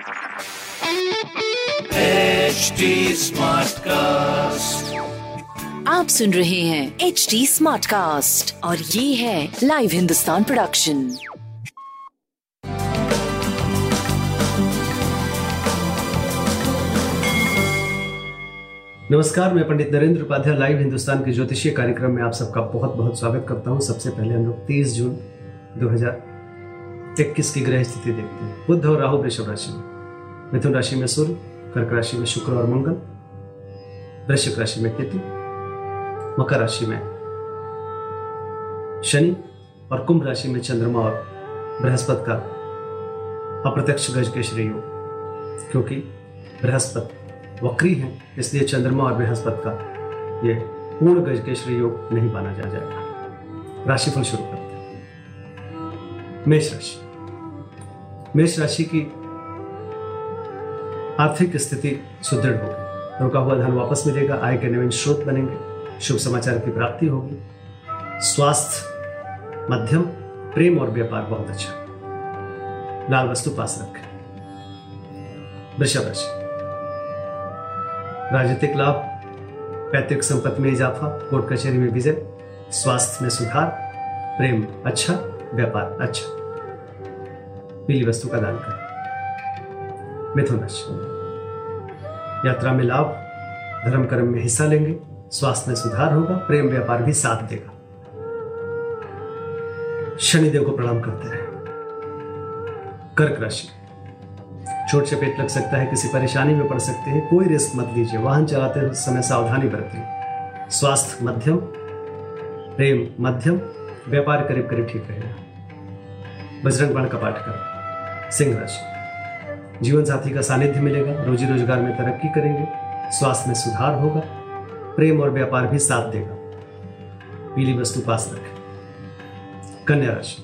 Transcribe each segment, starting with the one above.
HD Smartcast. आप सुन रहे हैं एच डी स्मार्ट कास्ट और ये है लाइव हिंदुस्तान प्रोडक्शन नमस्कार मैं पंडित नरेंद्र उपाध्याय लाइव हिंदुस्तान के ज्योतिषीय कार्यक्रम में आप सबका बहुत बहुत स्वागत करता हूँ। सबसे पहले हम लोग 30 जून 2021 की ग्रह स्थिति देखते हैं। बुद्ध और राहु वृषभ राशि में। मिथुन राशि में सूर्य, कर्क राशि में शुक्र और मंगल, वृश्चिक राशि में केतु मकर राशि में शनि और कुंभ राशि में चंद्रमा और बृहस्पति का अप्रत्यक्ष गज के श्री योग क्योंकि बृहस्पति वक्री है, इसलिए चंद्रमा और बृहस्पति का ये पूर्ण गज के श्री योग नहीं माना जा जाएगा राशिफल शुरू करते हैं। मेष राशि। मेष राशि की आर्थिक स्थिति सुदृढ़ होगी। रुका हुआ धन वापस मिलेगा, आय के नवीन स्रोत बनेंगे, शुभ समाचार की प्राप्ति होगी। स्वास्थ्य, मध्यम, प्रेम और व्यापार बहुत अच्छा। लाल वस्तु पास रखें। वृषभ राशि। राजनीतिक लाभ, पैतृक संपत्ति में इजाफा, कोर्ट कचहरी में विजय, स्वास्थ्य में सुधार, प्रेम अच्छा व्यापार अच्छा। पीली वस्तु का दान करें। मिथुन राशि यात्रा में लाभ, धर्म कर्म में हिस्सा लेंगे, स्वास्थ्य में सुधार होगा, प्रेम व्यापार भी साथ देगा। शनिदेव को प्रणाम करते रहे। कर्क राशि। चोट चपेट लग सकता है, किसी परेशानी में पड़ सकते हैं, कोई रिस्क मत लीजिए, वाहन चलाते समय सावधानी बरतें। स्वास्थ्य मध्यम, प्रेम मध्यम, व्यापार करीब करीब ठीक रहेगा। बजरंग बाण का पाठ करें। सिंह राशि। जीवन साथी का सानिध्य मिलेगा रोजी रोज़गार में तरक्की करेंगे स्वास्थ्य में सुधार होगा प्रेम और व्यापार भी साथ देगा। पीली वस्तु पास रखें। कन्या राशि।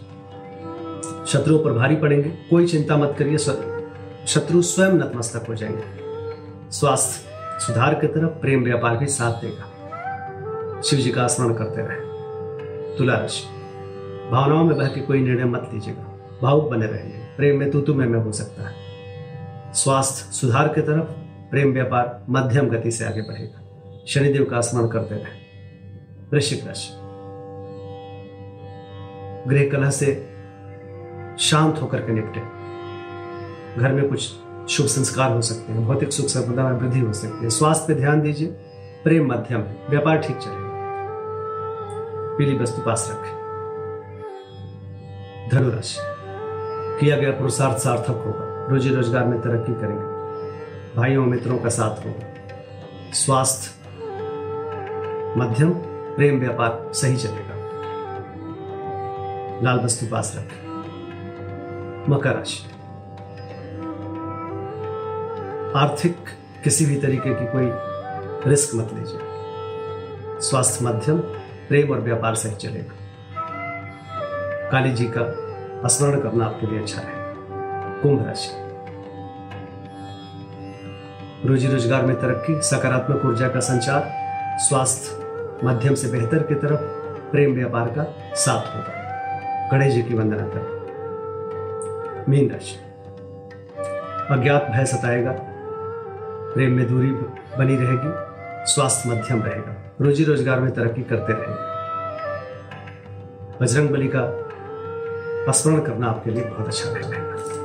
शत्रुओं पर भारी पड़ेंगे कोई चिंता मत करिए शत्रु स्वयं नतमस्तक हो जाएँगे। स्वास्थ्य सुधार की तरफ़ प्रेम व्यापार भी साथ देगा। शिव जी का स्मरण करते रहे। तुला राशि। भावनाओं में बह के कोई निर्णय मत लीजिएगा। भावुक बने रहेंगे प्रेम में तू तू में, में हो सकता है। स्वास्थ्य सुधार की तरफ़ प्रेम व्यापार मध्यम गति से आगे बढ़ेगा। शनिदेव का स्मरण करते रहे। वृश्चिक राशि। गृह कलह से शांत होकर के निपटे। घर में कुछ शुभ संस्कार हो सकते हैं, भौतिक सुख संपदा में वृद्धि हो सकती है। स्वास्थ्य पे ध्यान दीजिए, प्रेम मध्यम है, व्यापार ठीक चलेगा। पीली वस्तु पास रखें। धनुराशि किया गया पुरुषार्थ सार्थक होगा। रोजी रोज़गार में तरक्की करेंगे। भाइयों, मित्रों का साथ होगा। स्वास्थ्य, मध्यम, प्रेम व्यापार सही चलेगा। लाल वस्तु पास रखें। मकर राशि। आर्थिक किसी भी तरीके की कोई रिस्क मत लीजिए। स्वास्थ्य मध्यम, प्रेम और व्यापार सही चलेगा। काली जी का स्मरण करना आपके लिए अच्छा रहेगा कुंभ राशि। रोजी रोज़गार में तरक्की, सकारात्मक ऊर्जा का संचार, स्वास्थ्य मध्यम से बेहतर की तरफ़ प्रेम व्यापार का साथ होगा गणेश जी की वंदना करें। मीन राशि। अज्ञात भय सताएगा, प्रेम में दूरी बनी रहेगी, स्वास्थ्य मध्यम रहेगा रोजी रोज़गार में तरक्की करते रहेंगे। बजरंग बली का स्मरण करना आपके लिए बहुत अच्छा रहेगा।